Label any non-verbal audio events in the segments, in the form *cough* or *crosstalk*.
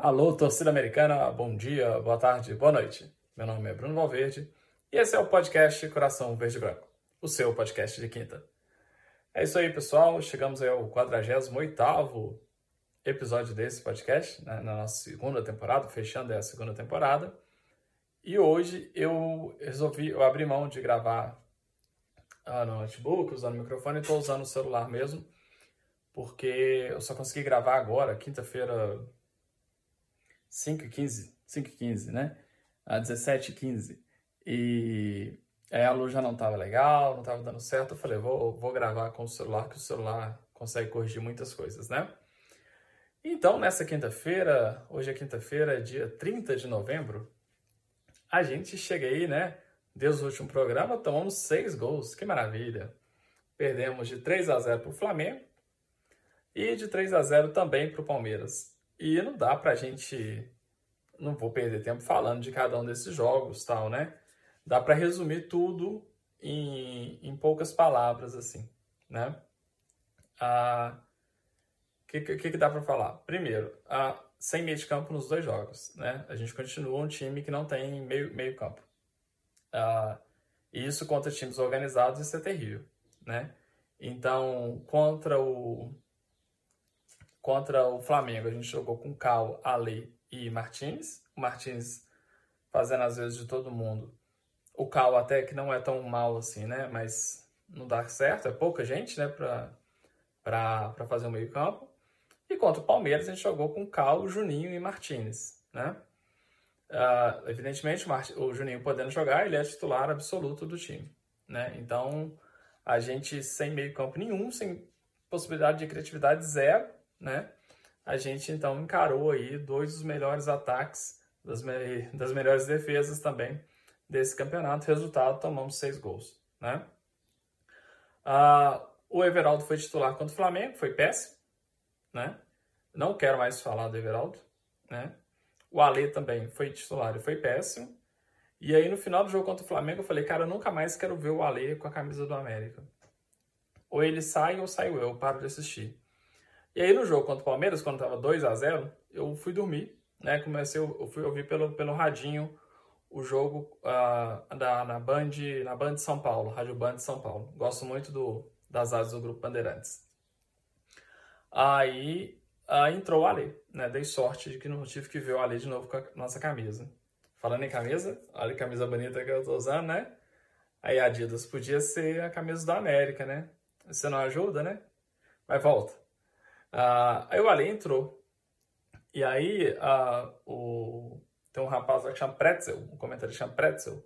Alô, torcida americana, bom dia, boa tarde, boa noite. Meu nome é Bruno Valverde e esse é o podcast Coração Verde Branco, o seu podcast de quinta. É isso aí, pessoal, chegamos ao 48º episódio desse podcast, né, na nossa segunda temporada, fechando a segunda temporada. E hoje eu resolvi, eu abri mão de gravar ah, no notebook, usando o microfone, estou usando o celular mesmo, porque eu só consegui gravar agora, quinta-feira, 5h15, 5h15, né? A 17h15. E aí a luz já não estava legal, não estava dando certo. Eu falei, vou, vou gravar com o celular, que o celular consegue corrigir muitas coisas, né? Então, nessa quinta-feira, hoje é quinta-feira, dia 30 de novembro, a gente chega aí, né? Desde o último programa, tomamos seis gols, que maravilha! Perdemos de 3 a 0 para o Flamengo e de 3 a 0 também para o Palmeiras. E não dá pra gente. Não vou perder tempo falando de cada um desses jogos, tal, né? Dá para resumir tudo em, em poucas palavras, assim, né? Ah, o que, que, que, dá para falar? Primeiro, ah, sem meio de campo nos dois jogos, né? A gente continua um time que não tem meio, meio campo. Ah, e isso contra times organizados, isso é terrível, né? Então, contra o, Contra o Flamengo, a gente jogou com Cal, Ale e Martins. O Martins fazendo às vezes de todo mundo. O Cal até que não é tão mal assim, né? Mas não dá certo, é pouca gente, né? Para fazer o meio campo. E contra o Palmeiras a gente jogou com Cal, Juninho e Martins, né? Uh, evidentemente, o, o Juninho podendo jogar, ele é titular absoluto do time, né? Então, a gente sem meio campo nenhum, sem possibilidade de criatividade zero, né? A gente então encarou aí dois dos melhores ataques, das, me das melhores defesas também desse campeonato. Resultado, tomamos seis gols, né? Ah, o Everaldo foi titular contra o Flamengo, foi péssimo, né? Não quero mais falar do Everaldo, né? O Ale também foi titular e foi péssimo. E aí no final do jogo contra o Flamengo eu falei, cara, eu nunca mais quero ver o Ale com a camisa do América. Ou ele sai ou saio eu, eu paro de assistir. E aí no jogo contra o Palmeiras, quando estava 2 a 0 eu fui dormir, né? Comecei, eu fui ouvir pelo, pelo radinho o jogo uh, da, na, Band, na Band de São Paulo, Rádio Band de São Paulo. Gosto muito do, das áreas do Grupo Bandeirantes. Aí uh, entrou o Ale, né? Dei sorte de que não tive que ver o Ale de novo com a nossa camisa. Falando em camisa, olha que camisa bonita que eu tô usando, né? Aí Adidas podia ser a camisa da América, né? Você não ajuda, né? Mas volta. Uh, aí o Ale entrou. E aí uh, o... tem um rapaz lá que chama Pretzel, um comentário que chama Pretzel,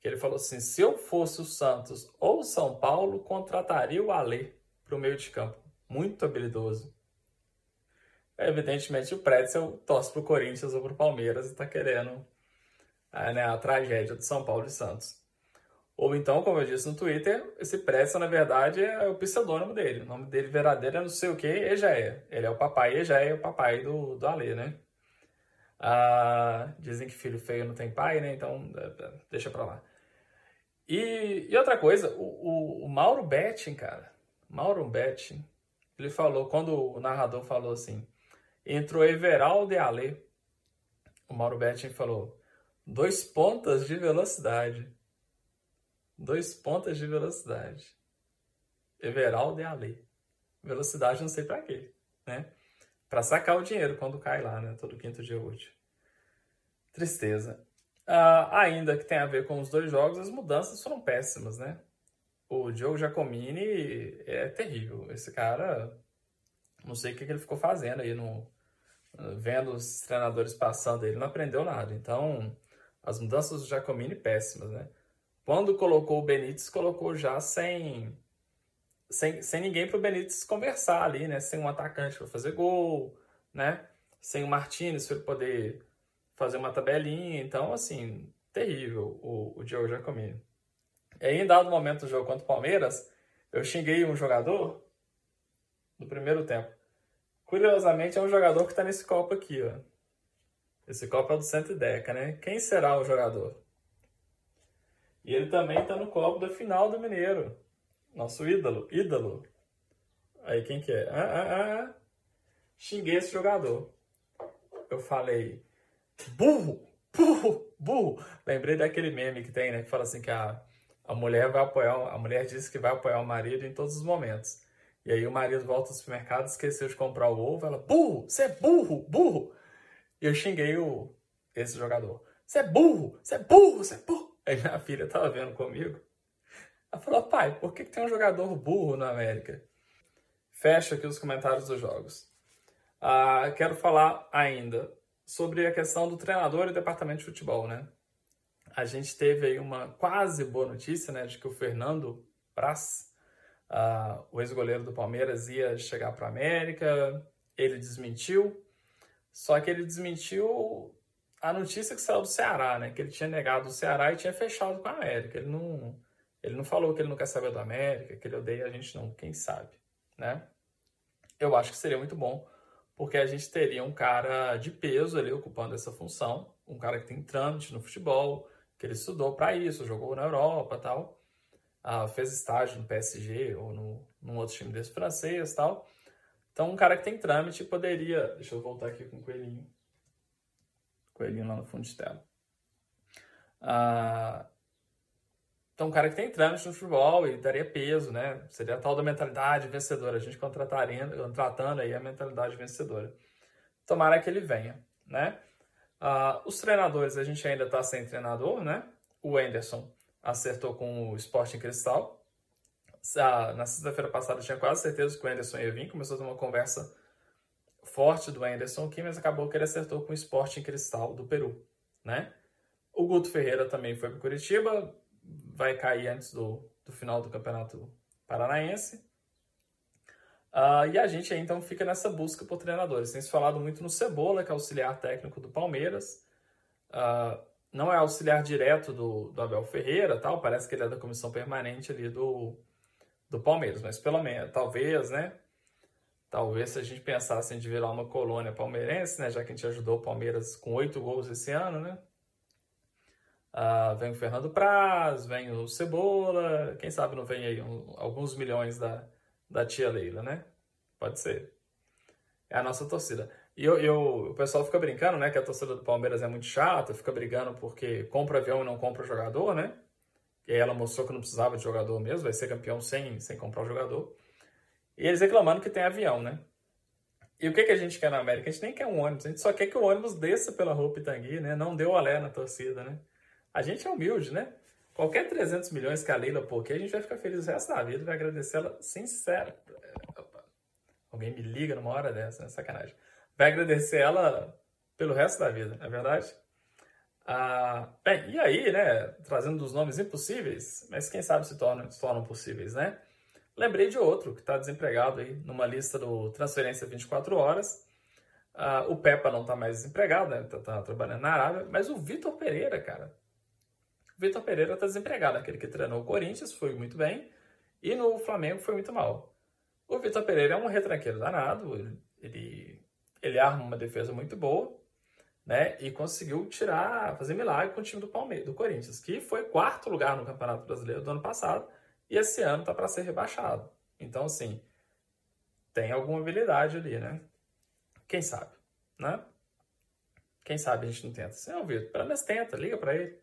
que ele falou assim: se eu fosse o Santos ou o São Paulo, contrataria o Ale para o meio de campo. Muito habilidoso. Evidentemente, o Pretzel torce para o Corinthians ou para o Palmeiras e está querendo a, né, a tragédia do São Paulo e Santos. Ou então, como eu disse no Twitter, esse Pretzel, na verdade, é o pseudônimo dele. O nome dele verdadeiro é não sei o que, Egeia. Ele é o papai Egeia, o papai do, do Ale, né? Ah, dizem que filho feio não tem pai, né? Então, é, é, deixa pra lá. E, e outra coisa, o, o, o Mauro Betting, cara, Mauro Betting, ele falou, quando o narrador falou assim, entrou Everaldo e Ale, o Mauro Betting falou, dois pontas de velocidade dois pontas de velocidade. Everaldo e Ale. Velocidade não sei para quê, né? Para sacar o dinheiro quando cai lá, né? Todo quinto dia útil. Tristeza. Ah, ainda que tem a ver com os dois jogos, as mudanças foram péssimas, né? O Diogo Giacomini é terrível. Esse cara, não sei o que, ele ficou fazendo aí no, vendo os treinadores passando, ele não aprendeu nada. Então, as mudanças do Giacomini péssimas, né? Quando colocou o Benítez, colocou já sem, sem, sem ninguém para o Benítez conversar ali, né? Sem um atacante para fazer gol, né? Sem o Martinez para poder fazer uma tabelinha. Então, assim, terrível o, o Diogo Giacomini. E aí, em dado momento do jogo contra o Palmeiras, eu xinguei um jogador no primeiro tempo. Curiosamente, é um jogador que está nesse copo aqui, ó. Esse copo é do Centro Deca, né? Quem será o jogador? E ele também está no copo da final do Mineiro. Nosso ídolo. Ídolo. Aí quem que é? Ah, ah, ah. Xinguei esse jogador. eu falei, burro, burro, burro. Lembrei daquele meme que tem, né? Que fala assim que a, a mulher vai apoiar, a mulher disse que vai apoiar o marido em todos os momentos. E aí o marido volta ao supermercado, esqueceu de comprar o ovo, ela, burro, você é burro, burro. E eu xinguei o, esse jogador. Você é burro, você é burro, você é burro. Aí minha filha tava vendo comigo. Ela falou, pai, por que, que tem um jogador burro na América? Fecha aqui os comentários dos jogos. Ah, quero falar ainda sobre a questão do treinador e departamento de futebol, né? A gente teve aí uma quase boa notícia, né, de que o Fernando Praz, uh, o ex-goleiro do Palmeiras, ia chegar para a América. Ele desmentiu, só que ele desmentiu a notícia que saiu do Ceará, né? Que ele tinha negado o Ceará e tinha fechado com a América. Ele não, ele não falou que ele não quer saber do América, que ele odeia a gente, não. Quem sabe, né? Eu acho que seria muito bom porque a gente teria um cara de peso ali ocupando essa função, um cara que tem trâmite no futebol, que ele estudou para isso, jogou na Europa tal, uh, fez estágio no PSG ou no, num outro time desse francês tal. Então, um cara que tem trâmite poderia. Deixa eu voltar aqui com o coelhinho. Coelhinho lá no fundo de tela. Uh, então, um cara que tem trâmite no futebol e daria peso, né? Seria a tal da mentalidade vencedora. A gente contrataria, contratando aí a mentalidade vencedora. Tomara que ele venha, né? Uh, os treinadores, a gente ainda está sem treinador, né? O Anderson acertou com o Sporting Cristal. Uh, na sexta-feira passada eu tinha quase certeza que o Anderson ia vir. Começou a ter uma conversa forte do Anderson aqui, mas acabou que ele acertou com o Sporting Cristal do Peru, né? O Guto Ferreira também foi para Curitiba, vai cair antes do, do final do Campeonato Paranaense. Uh, e a gente aí, então fica nessa busca por treinadores. Tem se falado muito no Cebola, que é auxiliar técnico do Palmeiras. Uh, não é auxiliar direto do, do, Abel Ferreira, tal. Parece que ele é da comissão permanente ali do, do Palmeiras, mas pelo menos, talvez, né? Talvez se a gente pensasse em virar uma colônia palmeirense, né? Já que a gente ajudou o Palmeiras com oito gols esse ano, né? Uh, vem o Fernando Praz, vem o Cebola, quem sabe não vem aí um, alguns milhões da, da tia Leila, né? Pode ser. É a nossa torcida. E eu, eu, o pessoal fica brincando, né? Que a torcida do Palmeiras é muito chata, fica brigando porque compra avião e não compra jogador, né? E aí ela mostrou que não precisava de jogador mesmo, vai ser campeão sem, sem comprar o jogador. E eles reclamando que tem avião, né? E o que, que a gente quer na América? A gente nem quer um ônibus, a gente só quer que o ônibus desça pela rua Pitangui, né? Não o alé na torcida, né? A gente é humilde, né? Qualquer 300 milhões que a Leila pôr aqui, a gente vai ficar feliz o resto da vida, vai agradecer ela sincera. Alguém me liga numa hora dessa, né? Sacanagem. Vai agradecer ela pelo resto da vida, não é verdade? Ah, bem, e aí, né? Trazendo dos nomes impossíveis, mas quem sabe se tornam, se tornam possíveis, né? Lembrei de outro que está desempregado aí numa lista do Transferência 24 Horas. Ah, o Peppa não está mais desempregado, né? Tá, tá trabalhando na Arábia, mas o Vitor Pereira, cara, Vitor Pereira está desempregado, aquele que treinou o Corinthians, foi muito bem, e no Flamengo foi muito mal. O Vitor Pereira é um retranqueiro danado, ele, ele arma uma defesa muito boa, né? E conseguiu tirar, fazer milagre com o time do Palmeiras, do Corinthians, que foi quarto lugar no Campeonato Brasileiro do ano passado, e esse ano está para ser rebaixado. Então, assim, tem alguma habilidade ali, né? Quem sabe, né? Quem sabe a gente não tenta. Você não, Vitor, pelo menos tenta, liga para ele.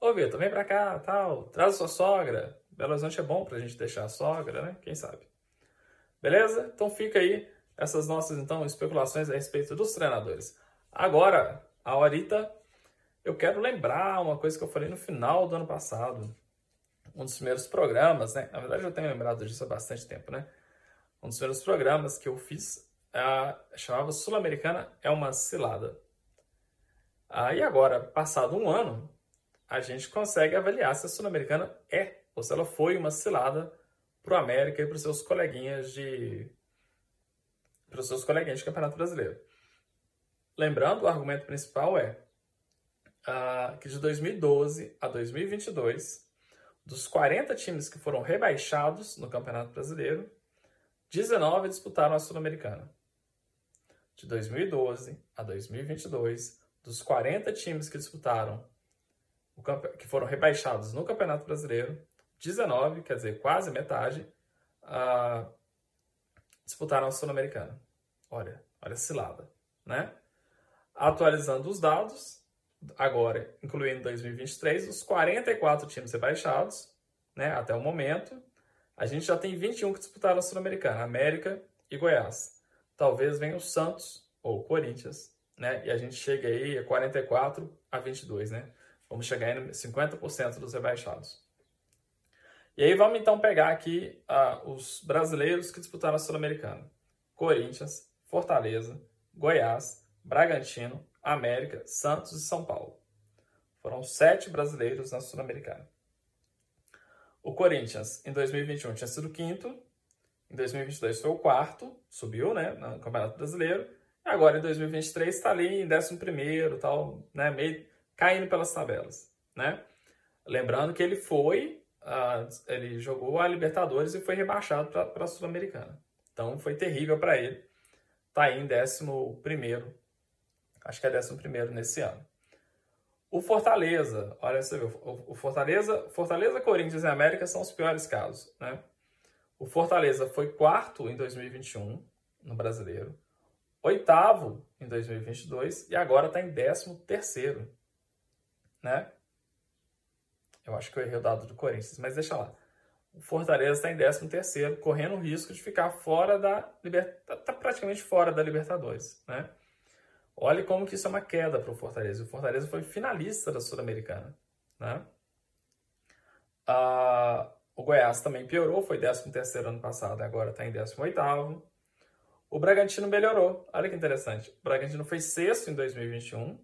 Ô, Vitor, vem pra cá, tal, traz a sua sogra. Belo Horizonte é bom pra gente deixar a sogra, né? Quem sabe? Beleza? Então fica aí essas nossas, então, especulações a respeito dos treinadores. Agora, a horita, eu quero lembrar uma coisa que eu falei no final do ano passado. Um dos primeiros programas, né? Na verdade, eu tenho lembrado disso há bastante tempo, né? Um dos primeiros programas que eu fiz uh, chamava Sul-Americana é uma cilada. Uh, e agora, passado um ano, a gente consegue avaliar se a Sul-Americana é ou se ela foi uma cilada para o América e para os seus coleguinhas de para os seus coleguinhas de Campeonato Brasileiro. Lembrando, o argumento principal é uh, que de 2012 a 2022, dos 40 times que foram rebaixados no Campeonato Brasileiro, 19 disputaram a Sul-Americana. De 2012 a 2022, dos 40 times que disputaram que foram rebaixados no Campeonato Brasileiro, 19, quer dizer, quase metade, uh, disputaram a Sul-Americana. Olha, olha a cilada, né? atualizando os dados, agora, incluindo 2023, os 44 times rebaixados, né, até o momento, a gente já tem 21 que disputaram a Sul-Americana, América e Goiás. Talvez venha o Santos ou o Corinthians, né, e a gente chegue aí a 44 a 22, né? Vamos chegar em 50% dos rebaixados. E aí vamos então pegar aqui uh, os brasileiros que disputaram a Sul-Americana. Corinthians, Fortaleza, Goiás, Bragantino, América, Santos e São Paulo. Foram sete brasileiros na Sul-Americana. O Corinthians, em 2021, tinha sido quinto. Em 2022 foi o quarto, subiu, né, no Campeonato Brasileiro. E agora, em 2023, está ali em décimo primeiro, tal, né, meio caindo pelas tabelas, né? Lembrando que ele foi, uh, ele jogou a Libertadores e foi rebaixado para a Sul-Americana. Então, foi terrível para ele. Está aí em décimo primeiro Acho que é 11 nesse ano. O Fortaleza, olha você viu, o Fortaleza, Fortaleza, Corinthians e América são os piores casos, né? O Fortaleza foi quarto em 2021 no Brasileiro, oitavo em 2022 e agora está em décimo terceiro, né? Eu acho que eu errei o dado do Corinthians, mas deixa lá. O Fortaleza está em décimo terceiro, correndo o risco de ficar fora da Libertadores, tá praticamente fora da Libertadores, né? Olhe como que isso é uma queda para o Fortaleza. O Fortaleza foi finalista da Sul-Americana. Né? Ah, o Goiás também piorou, foi 13º ano passado, agora está em 18º. O Bragantino melhorou. Olha que interessante. O Bragantino foi sexto em 2021.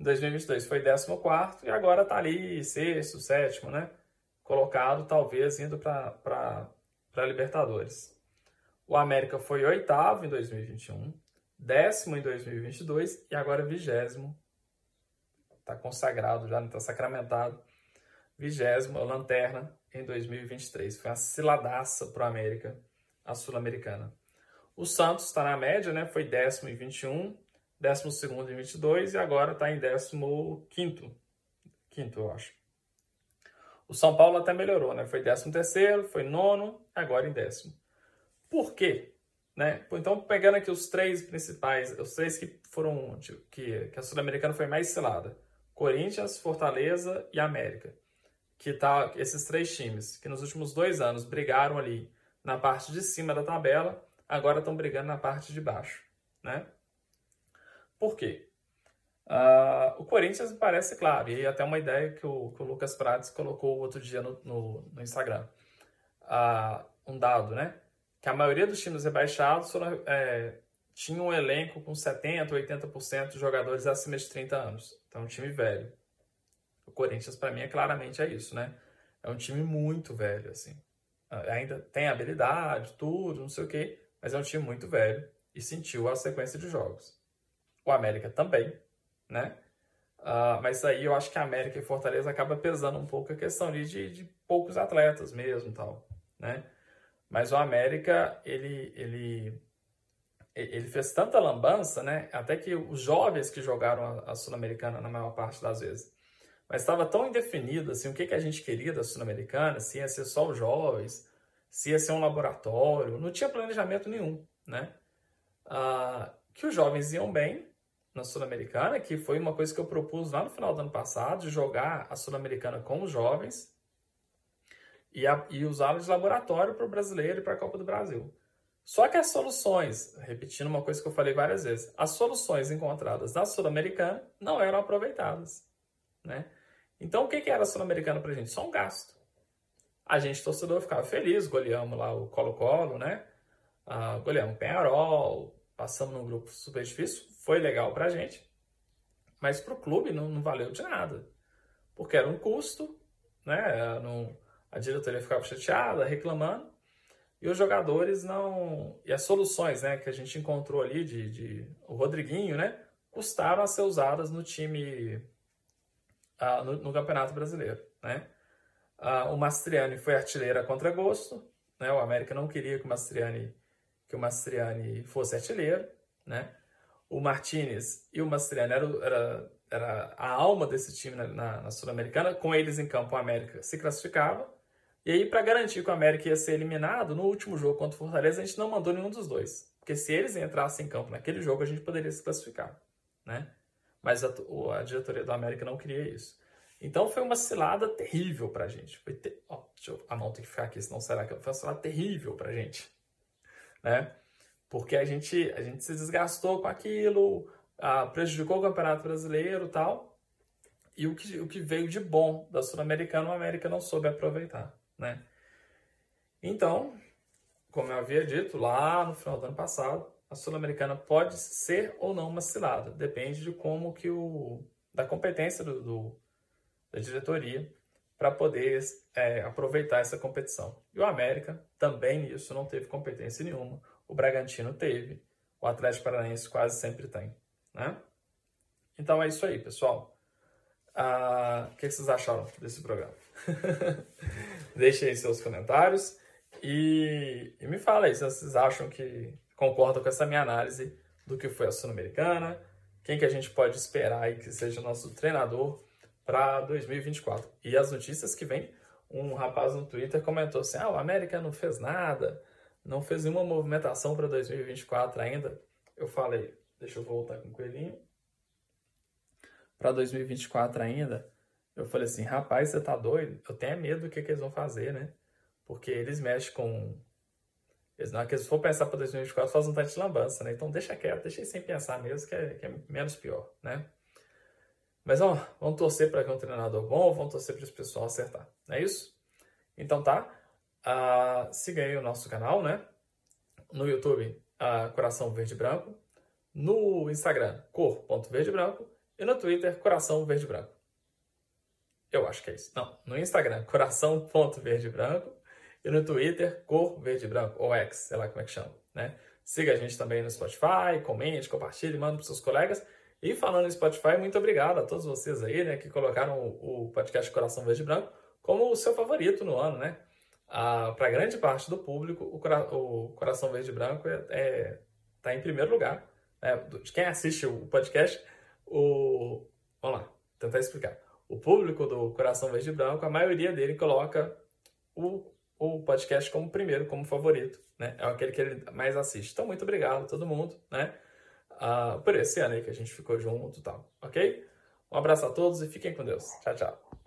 Em 2022 foi 14 e agora está ali sexto, sétimo, né? Colocado, talvez, indo para Libertadores. O América foi oitavo em 2021 décimo em 2022 e agora vigésimo. Está consagrado, já não está sacramentado. Vigésimo, lanterna em 2023. Foi uma ciladaça para o América, a Sul-Americana. O Santos está na média, né? Foi décimo em 21, décimo segundo em 22 e agora está em décimo quinto. Quinto, eu acho. O São Paulo até melhorou, né? Foi décimo terceiro, foi nono, agora em décimo. Por quê? Né? Então, pegando aqui os três principais, os três que foram tipo, que, que a Sul-Americana foi mais selada: Corinthians, Fortaleza e América. Que tá esses três times que nos últimos dois anos brigaram ali na parte de cima da tabela, agora estão brigando na parte de baixo, né? Por quê? Uh, o Corinthians parece claro, e até uma ideia que o, que o Lucas Prates colocou outro dia no, no, no Instagram. Uh, um dado, né? Que a maioria dos times rebaixados foram, é, tinha um elenco com 70%, 80% de jogadores acima de 30 anos. Então, um time velho. O Corinthians, para mim, é claramente é isso, né? É um time muito velho, assim. Ainda tem habilidade, tudo, não sei o quê, mas é um time muito velho e sentiu a sequência de jogos. O América também, né? Uh, mas aí eu acho que a América e Fortaleza acaba pesando um pouco a questão ali de, de poucos atletas mesmo tal, né? Mas o América, ele, ele, ele fez tanta lambança, né? Até que os jovens que jogaram a, Sul-Americana na maior parte das vezes. Mas estava tão indefinido assim, o que, que a gente queria da Sul-Americana, se ia ser só os jovens, se ia ser um laboratório, não tinha planejamento nenhum, né? Ah, que os jovens iam bem na Sul-Americana, que foi uma coisa que eu propus lá no final do ano passado, de jogar a Sul-Americana com os jovens, e, e usá-lo de laboratório para o brasileiro e para a Copa do Brasil. Só que as soluções, repetindo uma coisa que eu falei várias vezes, as soluções encontradas na Sul-Americana não eram aproveitadas. Né? Então, o que, que era a Sul-Americana para a gente? Só um gasto. A gente, torcedor, ficava feliz, goleamos lá o Colo-Colo, né? Uh, goleamos o Penharol, passamos num grupo super difícil, foi legal para a gente, mas para o clube não, não valeu de nada, porque era um custo, né? Não, a diretoria ficava chateada, reclamando, e os jogadores não. E as soluções né, que a gente encontrou ali de, de o Rodriguinho, né? Custaram a ser usadas no time. Uh, no, no, Campeonato Brasileiro. Né? Uh, o Mastriani foi artilheiro contra gosto. Né? O América não queria que o Mastriani, que o Mastriani fosse artilheiro. Né? O Martinez e o Mastriani era, era, era a alma desse time na, na, na Sul-Americana. Com eles em campo, o América se classificava. E aí, para garantir que o América ia ser eliminado, no último jogo contra o Fortaleza, a gente não mandou nenhum dos dois. Porque se eles entrassem em campo naquele jogo, a gente poderia se classificar. né? Mas a, a diretoria do América não queria isso. Então foi uma cilada terrível pra gente. Foi ter... oh, eu... A mão tem que ficar aqui, senão será que foi uma cilada terrível pra gente, né? Porque a gente, a gente se desgastou com aquilo, ah, prejudicou o Campeonato Brasileiro tal. E o que, o que veio de bom da Sul-Americana, o América não soube aproveitar, né? Então, como eu havia dito lá no final do ano passado, a Sul-Americana pode ser ou não uma cilada, depende de como que o da competência do, do da diretoria para poder é, aproveitar essa competição. E o América também nisso não teve competência nenhuma. O Bragantino teve, o Atlético Paranaense quase sempre tem, né? Então é isso aí, pessoal. Ah, o que vocês acharam desse programa? *laughs* Deixem aí seus comentários e, e me fala aí se vocês acham que concordam com essa minha análise do que foi a Sul-Americana, quem que a gente pode esperar aí que seja nosso treinador para 2024. E as notícias que vem, um rapaz no Twitter comentou assim: ah, o América não fez nada, não fez nenhuma movimentação para 2024 ainda. Eu falei, deixa eu voltar com o coelhinho. Para 2024 ainda, eu falei assim: rapaz, você tá doido? Eu tenho medo do que, que eles vão fazer, né? Porque eles mexem com. Eles, não, que se for pensar para 2024, faz um teste de lambança, né? Então deixa quieto, deixa sem pensar mesmo, que é, que é menos pior, né? Mas ó, vamos torcer para que um treinador bom, vamos torcer para esse pessoal acertar. Não é isso? Então tá. Uh, siga aí o nosso canal, né? No YouTube, uh, Coração Verde Branco. No Instagram, cor.verde branco. E no Twitter, Coração Verde Branco. Eu acho que é isso. Não, no Instagram, coração.verde branco. E no Twitter, cor verde branco, ou X, sei lá como é que chama, né? Siga a gente também no Spotify, comente, compartilhe, manda para seus colegas. E falando em Spotify, muito obrigado a todos vocês aí, né, que colocaram o, podcast Coração Verde Branco como o seu favorito no ano, né? Ah, Para grande parte do público, o, Cora o Coração Verde Branco está é, é, em primeiro lugar. Né? De quem assiste o podcast, o... vamos lá, tentar explicar. O público do Coração Verde Branco, a maioria dele coloca o, o podcast como primeiro, como favorito, né? É aquele que ele mais assiste. Então, muito obrigado a todo mundo, né? uh, por esse ano aí que a gente ficou junto e tal, ok? Um abraço a todos e fiquem com Deus. Tchau, tchau.